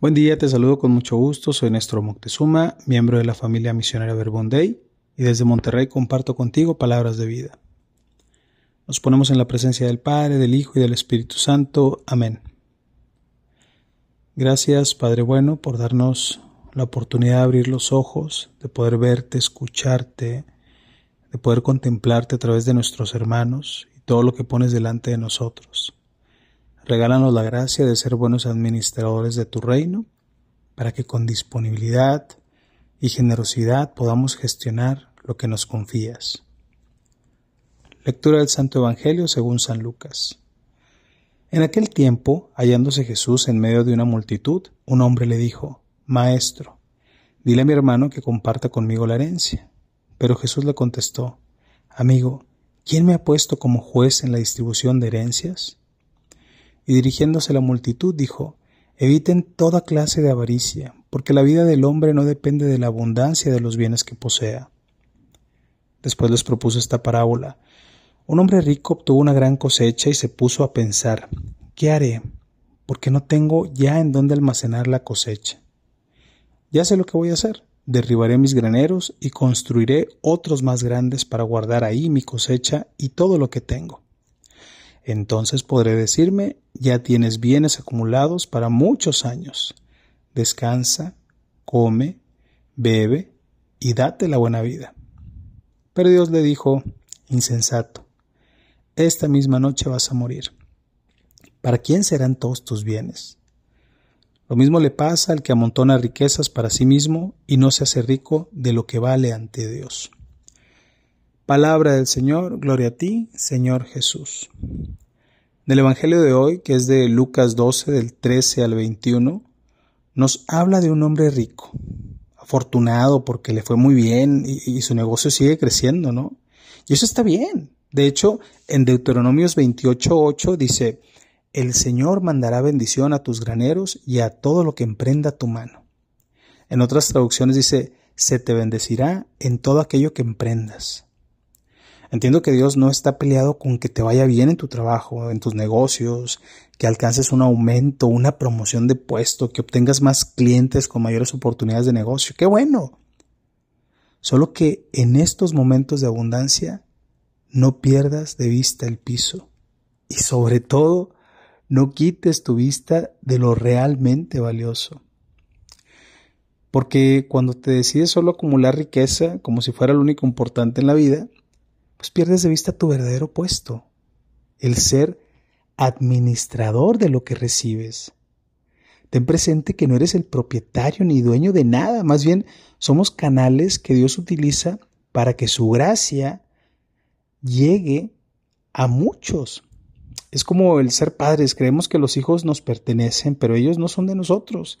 Buen día, te saludo con mucho gusto. Soy Néstor Moctezuma, miembro de la familia misionera Verbondey, y desde Monterrey comparto contigo palabras de vida. Nos ponemos en la presencia del Padre, del Hijo y del Espíritu Santo. Amén. Gracias, Padre bueno, por darnos la oportunidad de abrir los ojos, de poder verte, escucharte, de poder contemplarte a través de nuestros hermanos y todo lo que pones delante de nosotros. Regálanos la gracia de ser buenos administradores de tu reino, para que con disponibilidad y generosidad podamos gestionar lo que nos confías. Lectura del Santo Evangelio según San Lucas. En aquel tiempo, hallándose Jesús en medio de una multitud, un hombre le dijo, Maestro, dile a mi hermano que comparta conmigo la herencia. Pero Jesús le contestó, Amigo, ¿quién me ha puesto como juez en la distribución de herencias? Y dirigiéndose a la multitud dijo, Eviten toda clase de avaricia, porque la vida del hombre no depende de la abundancia de los bienes que posea. Después les propuso esta parábola. Un hombre rico obtuvo una gran cosecha y se puso a pensar, ¿qué haré? Porque no tengo ya en dónde almacenar la cosecha. Ya sé lo que voy a hacer. Derribaré mis graneros y construiré otros más grandes para guardar ahí mi cosecha y todo lo que tengo. Entonces podré decirme, ya tienes bienes acumulados para muchos años. Descansa, come, bebe y date la buena vida. Pero Dios le dijo, insensato, esta misma noche vas a morir. ¿Para quién serán todos tus bienes? Lo mismo le pasa al que amontona riquezas para sí mismo y no se hace rico de lo que vale ante Dios. Palabra del Señor, gloria a ti, Señor Jesús. Del Evangelio de hoy, que es de Lucas 12, del 13 al 21, nos habla de un hombre rico, afortunado porque le fue muy bien y, su negocio sigue creciendo, ¿no? Y eso está bien. De hecho, en Deuteronomios 28, 8 dice, el Señor mandará bendición a tus graneros y a todo lo que emprenda tu mano. En otras traducciones dice, se te bendecirá en todo aquello que emprendas. Entiendo que Dios no está peleado con que te vaya bien en tu trabajo, en tus negocios, que alcances un aumento, una promoción de puesto, que obtengas más clientes con mayores oportunidades de negocio. ¡Qué bueno! Solo que en estos momentos de abundancia no pierdas de vista el piso y sobre todo no quites tu vista de lo realmente valioso. Porque cuando te decides solo acumular riqueza como si fuera lo único importante en la vida, pues pierdes de vista tu verdadero puesto, el ser administrador de lo que recibes. Ten presente que no eres el propietario ni dueño de nada, más bien somos canales que Dios utiliza para que su gracia llegue a muchos. Es como el ser padres, creemos que los hijos nos pertenecen, pero ellos no son de nosotros.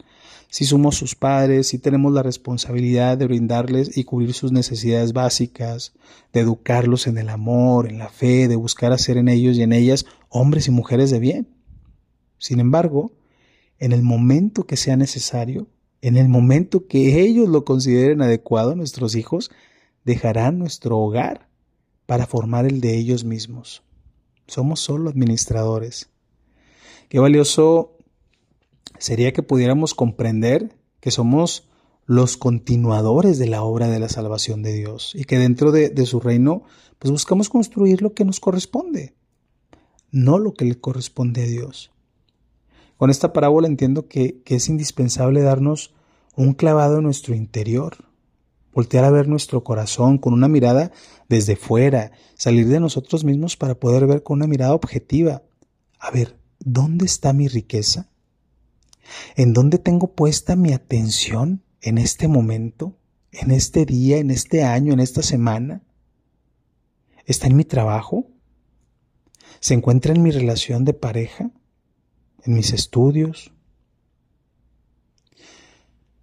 Si somos sus padres, si tenemos la responsabilidad de brindarles y cubrir sus necesidades básicas, de educarlos en el amor, en la fe, de buscar hacer en ellos y en ellas hombres y mujeres de bien. Sin embargo, en el momento que sea necesario, en el momento que ellos lo consideren adecuado, nuestros hijos dejarán nuestro hogar para formar el de ellos mismos. Somos solo administradores. Qué valioso sería que pudiéramos comprender que somos los continuadores de la obra de la salvación de Dios y que dentro de, su reino pues buscamos construir lo que nos corresponde, no lo que le corresponde a Dios. Con esta parábola entiendo que, que es indispensable darnos un clavado en nuestro interior, voltear a ver nuestro corazón con una mirada desde fuera, salir de nosotros mismos para poder ver con una mirada objetiva. A ver, ¿dónde está mi riqueza? ¿En dónde tengo puesta mi atención en este momento, en este día, en este año, en esta semana? ¿Está en mi trabajo? ¿Se encuentra en mi relación de pareja? ¿En mis estudios?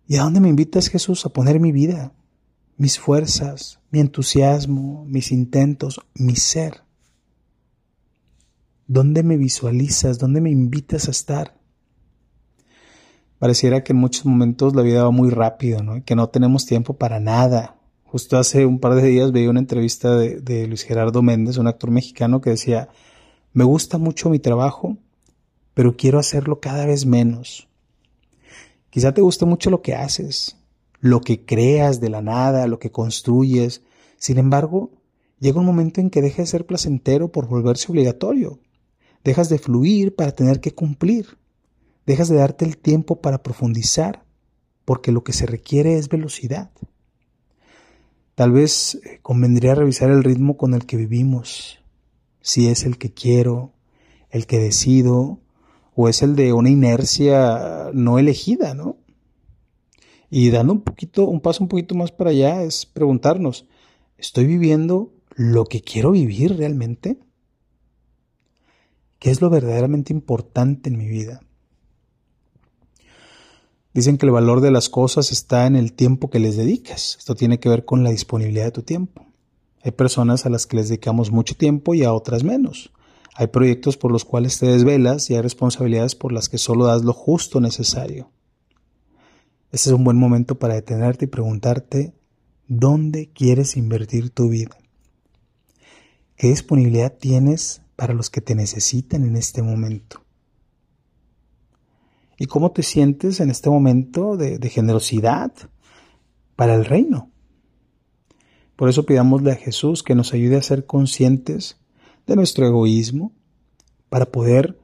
¿Y a dónde me invitas Jesús a poner mi vida? Mis fuerzas, mi entusiasmo, mis intentos, mi ser. ¿Dónde me visualizas? ¿Dónde me invitas a estar? Pareciera que en muchos momentos la vida va muy rápido, ¿no? que no tenemos tiempo para nada. Justo hace un par de días veía una entrevista de, de Luis Gerardo Méndez, un actor mexicano, que decía, me gusta mucho mi trabajo, pero quiero hacerlo cada vez menos Quizá te guste mucho lo que haces, lo que creas de la nada, lo que construyes. Sin embargo, llega un momento en que deja de ser placentero por volverse obligatorio. Dejas de fluir para tener que cumplir. Dejas de darte el tiempo para profundizar porque lo que se requiere es velocidad. Tal vez eh, convendría revisar el ritmo con el que vivimos, si es el que quiero, el que decido, o es el de una inercia no elegida, ¿no? Y dando un poquito, un paso un poquito más para allá es preguntarnos, ¿estoy viviendo lo que quiero vivir realmente? ¿Qué es lo verdaderamente importante en mi vida? Dicen que el valor de las cosas está en el tiempo que les dedicas. Esto tiene que ver con la disponibilidad de tu tiempo. Hay personas a las que les dedicamos mucho tiempo y a otras menos. Hay proyectos por los cuales te desvelas y hay responsabilidades por las que solo das lo justo necesario. Este es un buen momento para detenerte y preguntarte dónde quieres invertir tu vida. ¿Qué disponibilidad tienes para los que te necesitan en este momento? y cómo te sientes en este momento de, generosidad para el reino. Por eso pidámosle a Jesús que nos ayude a ser conscientes de nuestro egoísmo para poder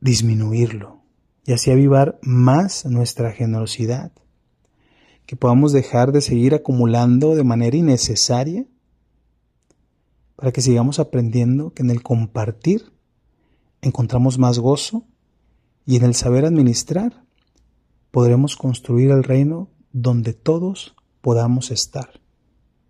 disminuirlo y así avivar más nuestra generosidad. Que podamos dejar de seguir acumulando de manera innecesaria para que sigamos aprendiendo que en el compartir encontramos más gozo y en el saber administrar podremos construir el reino donde todos podamos estar.